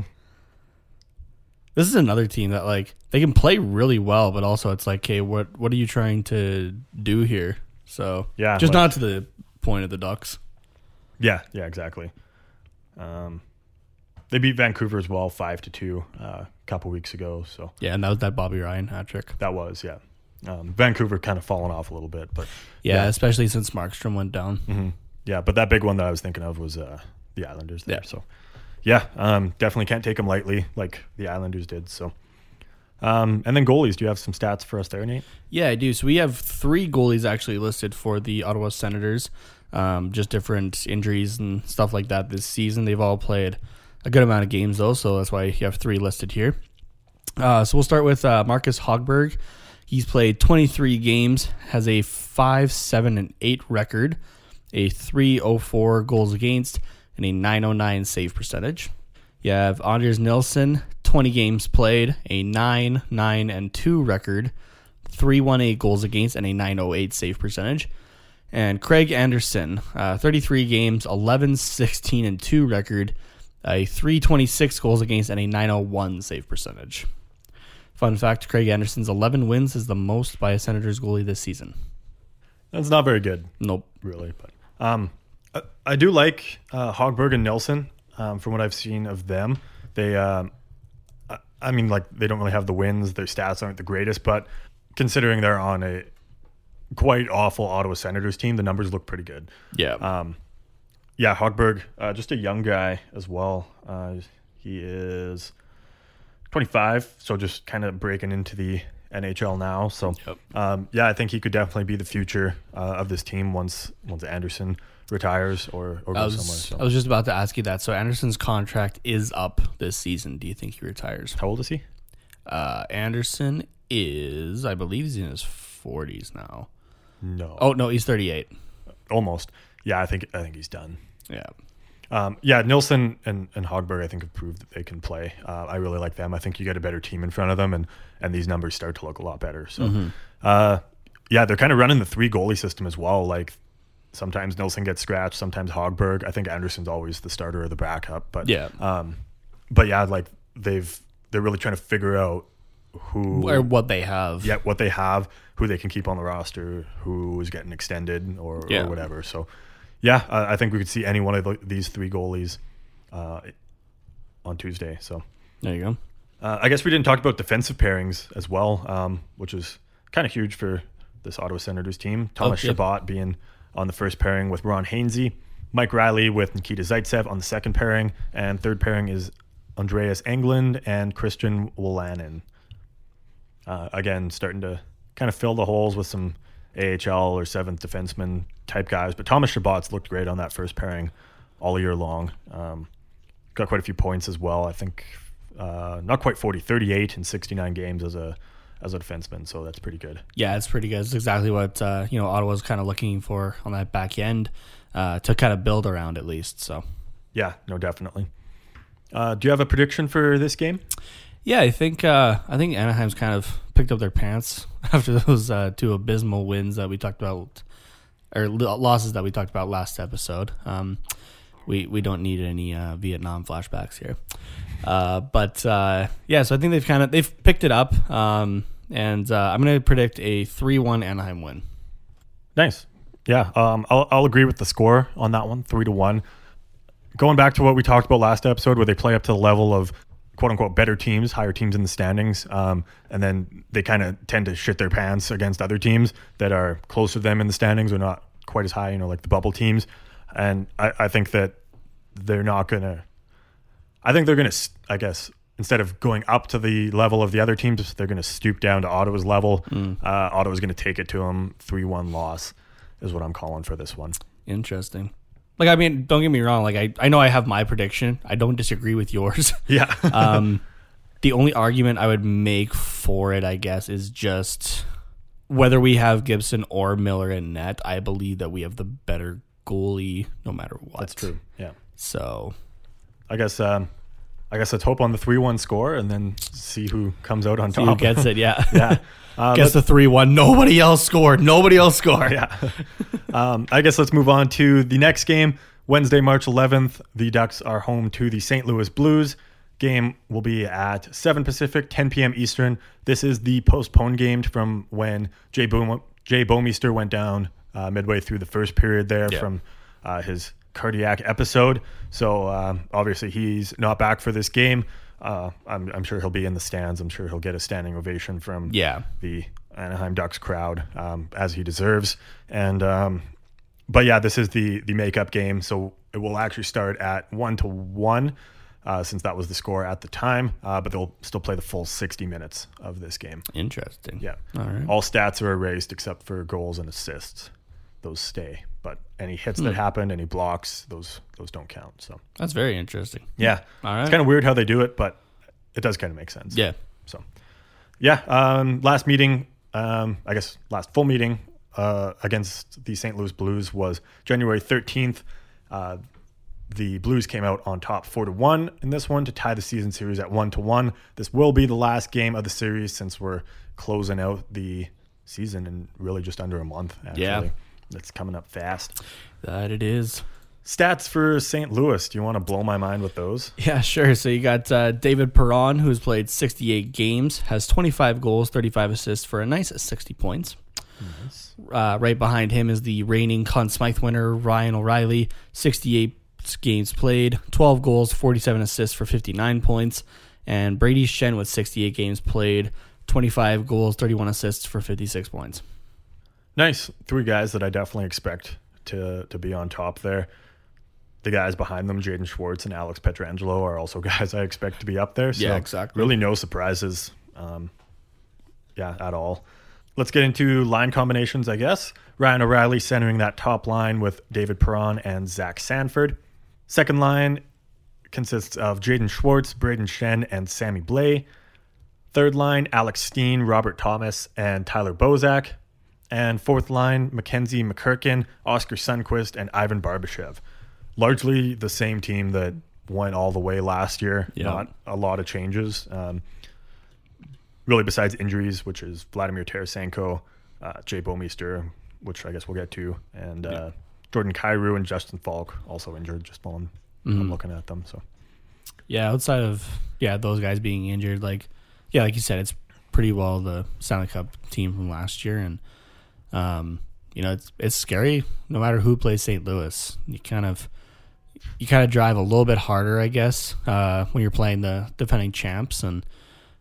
This is another team that like they can play really well, but also it's like, okay, what what are you trying to do here? So
Yeah,
just
like-
not to the point of the Ducks.
Yeah, yeah, exactly. Um, they beat Vancouver as well, five to two, uh, a couple weeks ago. So
Yeah, and that was that Bobby Ryan hat trick.
that was yeah. Um, Vancouver kind of fallen off a little bit, but
Yeah,
Yeah.
especially since Markstrom went down.
mhm. yeah, but that big one that I was thinking of was uh, the Islanders there.
Yeah.
So yeah, um, definitely can't take them lightly like the Islanders did. So. Um, and then goalies, do you have some stats for us there, Nate?
Yeah, I do. So we have three goalies actually listed for the Ottawa Senators. Um, just different injuries and stuff like that this season. They've all played a good amount of games though, so that's why you have three listed here. Uh, so we'll start with uh, Marcus Hogberg. He's played 23 games, has a 5 7 and 8 record, a 304 goals against, and a 909 save percentage. You have Anders Nilsson, 20 games played, a 9 9 and 2 record, 318 goals against, and a 908 save percentage. And Craig Anderson, uh, 33 games, 11 16 and 2 record, a 326 goals against, and a 901 save percentage. Fun fact Craig Anderson's 11 wins is the most by a Senators goalie this season.
That's not very good.
Nope.
really. But um, I, I do like uh, Hogberg and Nelson. Um, from what I've seen of them, they, um, I, I mean, like they don't really have the wins. Their stats aren't the greatest, but considering they're on a quite awful Ottawa Senators team, the numbers look pretty good.
Yeah.
Um, yeah, Hogberg, uh, just a young guy as well. Uh, he is 25, so just kind of breaking into the NHL now. So,
Yep.
um, yeah, I think he could definitely be the future uh, of this team once once Anderson retires or, or
I
goes
was,
somewhere.
I was just about to ask you that. So Anderson's contract is up this season. Do you think he retires?
How old is he?
Uh, Anderson is, I believe, he's in his 40s now.
No,
Oh no, he's 38.
almost. Yeah, I think I think he's done.
Yeah.
Um, yeah, Nilsson and, and Hogberg, I think, have proved that they can play. Uh, I really like them. I think you get a better team in front of them, and and these numbers start to look a lot better. So, uh, yeah, they're kind of running the three goalie system as well. Like sometimes Nilsson gets scratched, sometimes Hogberg. I think Anderson's always the starter or the backup. But
Yeah.
um, but yeah, like they've they're really trying to figure out who
Or what they have.
yeah, what they have, who they can keep on the roster, who is getting extended or,
Yeah.
or whatever. So, yeah, I, I think we could see any one of the, these three goalies uh, on Tuesday. So,
There you go.
uh, I guess we didn't talk about defensive pairings as well, um, which is kind of huge for this Ottawa Senators team. Thomas
yeah.
Chabot being on the first pairing with Ron Hainsey, Mike Reilly with Nikita Zaitsev on the second pairing, and third pairing is Andreas Englund and Christian Wolanin. Uh, again, starting to kind of fill the holes with some AHL or seventh defenseman type guys. But Thomas Chabot's looked great on that first pairing all year long. Um, got quite a few points as well. I think uh, not quite 40, 38 in 69 games as a as a defenseman. So that's pretty good.
Yeah, it's pretty good. It's exactly what uh, you know Ottawa's kind of looking for on that back end uh, to kind of build around at least. So
Yeah, no, definitely. Uh, do you have a prediction for this game?
Yeah, I think uh, I think Anaheim's kind of picked up their pants after those uh, two abysmal wins that we talked about or losses that we talked about last episode. Um, we we don't need any uh, Vietnam flashbacks here. Uh, but uh, yeah, so I think they've kind of they've picked it up, um, and uh, I'm going to predict a three-one Anaheim win.
Nice. Yeah, um, I'll, I'll agree with the score on that one, three to one. Going back to what we talked about last episode, where they play up to the level of quote unquote better teams, higher teams in the standings, um, and then they kind of tend to shit their pants against other teams that are closer to them in the standings or not quite as high, you know, like the bubble teams. And I, I think that they're not gonna. I think they're gonna. I guess instead of going up to the level of the other teams, they're gonna stoop down to Ottawa's level. Uh, Ottawa's gonna take it to them. Three one loss is what I'm calling for this one.
Interesting. Like, I mean, don't get me wrong. Like, I, I know I have my prediction. I don't disagree with yours.
Yeah.
um, the only argument I would make for it, I guess, is just whether we have Gibson or Miller in net. I believe that we have the better goalie, no matter what.
That's true. Yeah.
So,
I guess. Um, I guess let's hope on the three one score and then see who comes out on top.
who gets it? Yeah.
yeah. Uh,
Guess the three one. Nobody else scored. Nobody else scored.
yeah. um, I guess let's move on to the next game. Wednesday, March 11th, the Ducks are home to the St. Louis Blues. game will be at 7 Pacific, 10 p.m. Eastern. This is the postponed game from when Jay Boom Jay Bouwmeester went down uh, midway through the first period there
Yeah.
from uh, his cardiac episode. So um, obviously he's not back for this game. Uh, I'm, I'm sure he'll be in the stands. I'm sure he'll get a standing ovation from
Yeah.
the Anaheim Ducks crowd um, as he deserves. And um, but yeah, this is the the makeup game, so it will actually start at one to one. Uh, since that was the score at the time, uh, but they'll still play the full 60 minutes of this game.
Interesting.
Yeah.
All right.
All stats are erased except for goals and assists. Those stay. But any hits that happened, any blocks, those those don't count. So
That's very interesting.
yeah.
All right.
It's kind of weird how they do it, but it does kind of make sense.
Yeah.
So yeah. Um, last meeting, um, I guess last full meeting uh, against the St. Louis Blues was January 13th. Uh, the Blues came out on top four to one in this one to tie the season series at one to one. This will be the last game of the series since we're closing out the season in really just under a month. Actually.
Yeah.
It's coming up fast.
That it is.
Stats for St. Louis. Do you want to blow my mind with those?
Yeah, sure. So you got uh, David Perron, who's played 68 games, has 25 goals, 35 assists for a nice 60 points. Uh, right behind him is the reigning Conn Smythe winner, Ryan O'Reilly, 68 games played, 12 goals, 47 assists for 59 points. And Brayden Schenn with 68 games played, 25 goals, 31 assists for 56 points.
Nice. Three guys that I definitely expect to to be on top there. The guys behind them, Jaden Schwartz and Alex Pietrangelo, are also guys I expect to be up there. So
Yeah, exactly.
Really no surprises, um, yeah, at all. Let's get into line combinations, I guess. Ryan O'Reilly centering that top line with David Perron and Zach Sanford. Second line consists of Jaden Schwartz, Brayden Schenn, and Sammy Blais. Third line, Alex Steen, Robert Thomas, and Tyler Bozak. And fourth line, MacKenzie MacEachern, Oskar Sundqvist, and Ivan Barbashev. Largely the same team that went all the way last year.
Yeah.
Not a lot of changes. Um, really, besides injuries, which is Vladimir Tarasenko, uh, Jay Bouwmeester, which I guess we'll get to, and uh, Jordan Kyrou and Justin Faulk also injured. Just while I'm, I'm looking at them. So
Yeah, outside of yeah those guys being injured, like yeah, like you said, it's pretty well the Stanley Cup team from last year, and um, you know it's it's scary no matter who plays St. Louis. You kind of you kind of drive a little bit harder, I guess, uh, when you're playing the defending champs, and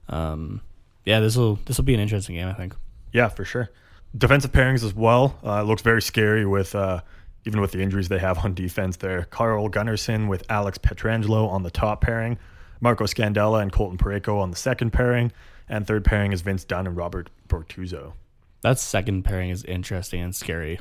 um, yeah, this will this will be an interesting game, I think.
Yeah, for sure. Defensive pairings as well. Uh, looks very scary with uh, even with the injuries they have on defense there. Carl Gunnarsson with Alex Pietrangelo on the top pairing, Marco Scandella and Colton Parayko on the second pairing, and third pairing is Vince Dunn and Robert Bortuzzo.
That second pairing is interesting and scary.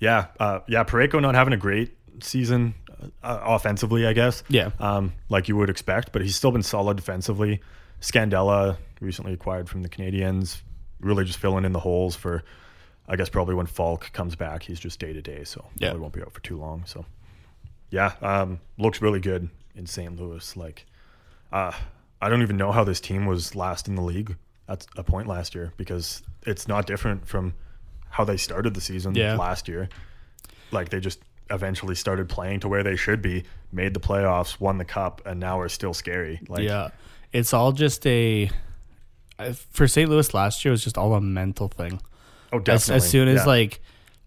Yeah, uh, yeah. Parayko not having a great season uh, offensively, I guess.
Yeah.
um, like you would expect, but he's still been solid defensively. Scandella, recently acquired from the Canadiens, really just filling in the holes for, I guess, probably when Faulk comes back. He's just day to day, so
Yeah.
probably won't be out for too long. So, yeah, um, looks really good in St. Louis. Like, uh, I don't even know how this team was last in the league at a point last year because it's not different from how they started the season
Yeah.
last year. Like they just eventually started playing to where they should be, made the playoffs, won the cup, and now are still scary. Like,
yeah, it's all just a for St. Louis last year. It was just all a mental thing.
oh,
As,
definitely.
as soon as
yeah.
like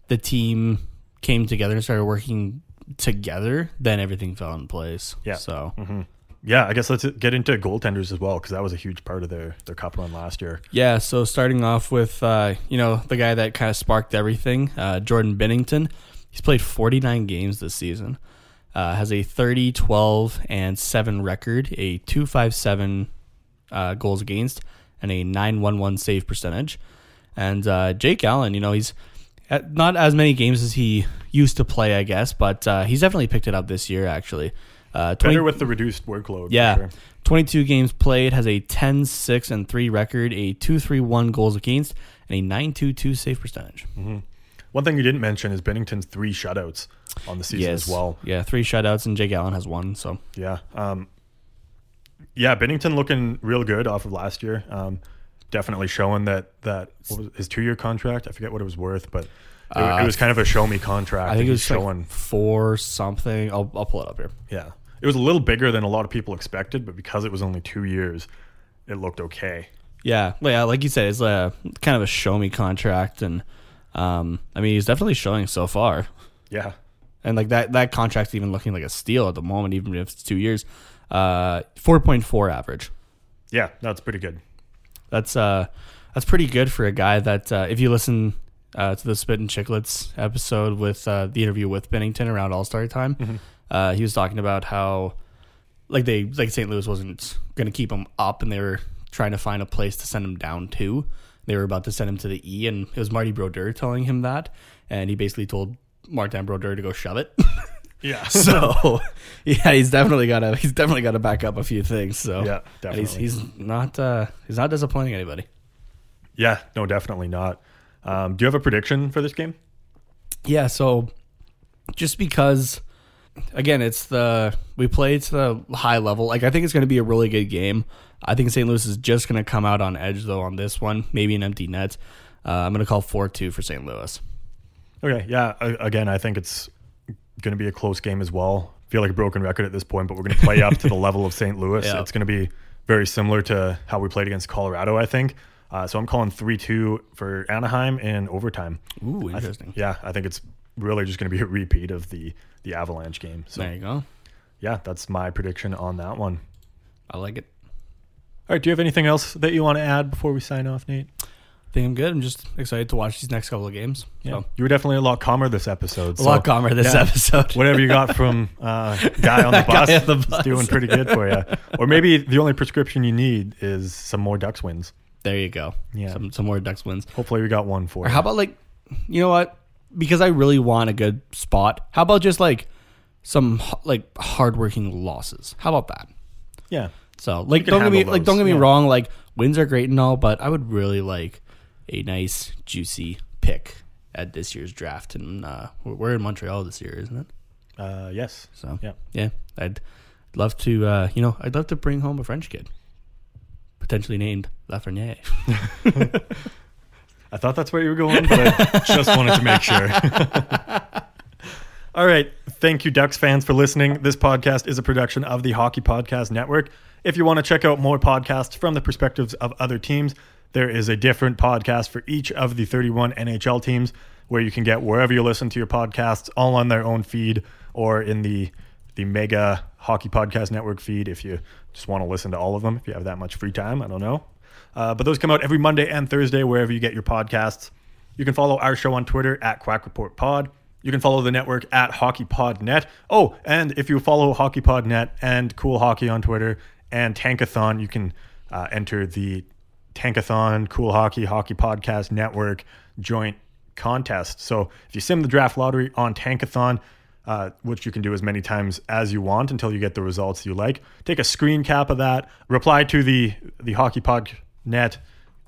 the team came together and started working together, then everything fell in place.
Yeah.
So mm-hmm.
Yeah, I guess let's get into goaltenders as well because that was a huge part of their their cup run last year.
yeah. So starting off with uh, you know the guy that kind of sparked everything, uh, Jordan Binnington. He's played 49 games this season. Uh, has a 30, 12, and 7 record, a 257 uh, goals against, and a 911 save percentage. And uh, Jake Allen, you know, he's at not as many games as he used to play, I guess, but uh, he's definitely picked it up this year, actually. Uh, 20
Better with the reduced workload.
yeah.
sure.
22 games played, has a 10, 6, and 3 record, a 2 3 1 goals against, and a 9 2 2 save percentage.
One thing you didn't mention is Binnington's three shutouts on the season as well.
Yeah, three shutouts, and Jake Allen has one. So,
Yeah. Um, yeah, Binnington looking real good off of last year. Um, definitely showing that that what was his two year contract. I forget what it was worth, but it, it was kind of a show me contract.
Uh, I think it was
showing.
like four something. I'll, I'll pull it up here.
yeah, it was a little bigger than a lot of people expected, but because it was only two years, it looked okay.
Yeah, yeah, like you said, it's a kind of a show me contract, and um, I mean, he's definitely showing so far,
Yeah,
and like that that contract's even looking like a steal at the moment, even if it's two years. Uh, four point four average.
yeah, that's pretty good.
That's uh, that's pretty good for a guy that uh, if you listen uh, to the Spit and Chicklets episode with uh, the interview with Binnington around All Star time, uh, he was talking about how like they like St. Louis wasn't going to keep him up, and they were trying to find a place to send him down to. They were about to send him to the E, and it was Marty Brodeur telling him that, and he basically told Martin Brodeur to go shove it.
Yeah,
so yeah, he's definitely got to he's definitely got to back up a few things. So
Yeah,
and he's,
definitely.
he's not uh, he's not disappointing anybody.
yeah, no, definitely not. Um, do you have a prediction for this game?
Yeah, so just because again, it's the we play to the high level. Like I think it's going to be a really good game. I think St. Louis is just going to come out on edge though on this one, maybe an empty net. Uh, I'm going to call 4-2 for St. Louis.
Okay, yeah. Again, I think it's going to be a close game as well. feel like a broken record at this point, but we're going to play up to the level of St. Louis.
Yeah.
It's going to be very similar to how we played against Colorado, I think. Uh, so I'm calling 3 2 for Anaheim in overtime.
Ooh,
I th-
interesting.
yeah, I think it's really just going to be a repeat of the, the Avalanche game. So,
There you go.
yeah, that's my prediction on that one.
I like it.
All right, do you have anything else that you want to add before we sign off, Nate?
I think I'm good. I'm just excited to watch these next couple of games. So
You were definitely a lot calmer this episode.
a lot calmer this
yeah.
episode.
whatever you got from uh, guy on the
Guy
bus,
on the
is
bus.
doing pretty good for you. Or maybe the only prescription you need is some more Ducks wins.
There you go.
Yeah.
Some some more Ducks wins.
Hopefully, we got one for
Or
you.
how about like, you know what? Because I really want a good spot. How about just like some like hardworking losses? How about that?
yeah,
So like, don't get me
handle
like don't get me
yeah.
wrong. Like wins are great and all, but I would really like a nice juicy pick at this year's draft. And uh, we're- we're in Montreal this year, isn't it?
uh, yes,
So
yeah.
yeah, I'd love to. Uh, you know, I'd love to bring home a French kid, potentially named Lafreniere.
I thought that's where you were going, but I just wanted to make sure. All right. Thank you, Ducks fans, for listening. This podcast is a production of the Hockey Podcast Network. If you want to check out more podcasts from the perspectives of other teams, there is a different podcast for each of the 31 NHL teams where you can get wherever you listen to your podcasts, all on their own feed or in the the mega hockey podcast network feed if you just want to listen to all of them if you have that much free time i don't know uh, but those come out every monday and thursday wherever you get your podcasts. You can follow our show on twitter at quack report pod. You can follow the network at hockeypodnet. Oh and if you follow hockeypodnet and cool hockey on twitter and tankathon you can uh, enter the tankathon cool hockey hockey podcast network joint contest. So if you sim the draft lottery on tankathon uh, which you can do as many times as you want until you get the results you like. Take a screen cap of that, reply to the the Hockey Podnet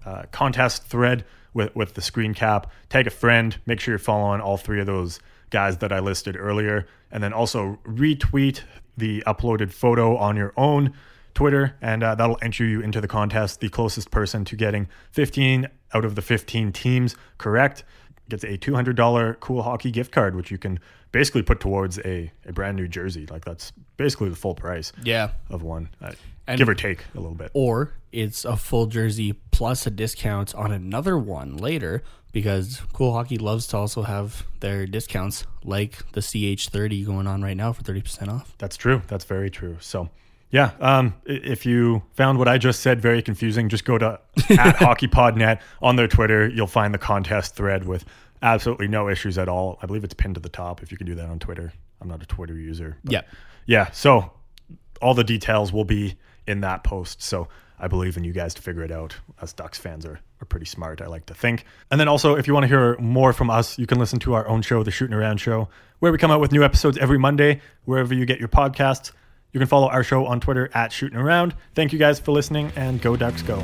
uh, contest thread with with the screen cap. Tag a friend. Make sure you're following all three of those guys that I listed earlier, and then also retweet the uploaded photo on your own Twitter, and uh, that'll enter you into the contest. The closest person to getting 15 out of the 15 teams correct gets a $200 cool hockey gift card, which you can basically put towards a, a brand new jersey. Like that's basically the full price
Yeah.
of one, uh,
And-
give or take a little bit.
Or it's a full jersey plus a discount on another one later because Cool Hockey loves to also have their discounts like the CH30 going on right now for 30% off.
That's true. That's very true. So, yeah, um, if you found what I just said very confusing, just go to at HockeyPodNet on their Twitter. You'll find the contest thread with absolutely no issues at all. I believe it's pinned to the top. If you can do that on Twitter, I'm not a Twitter user.
Yeah.
yeah. So all the details will be in that post. So I believe in you guys to figure it out. Us Ducks fans are, are pretty smart, I like to think. And then also, if you want to hear more from us, you can listen to our own show, The Shooting Around Show, where we come out with new episodes every Monday, wherever you get your podcasts. You can follow our show on Twitter at Shooting Around. Thank you guys for listening, and go Ducks go.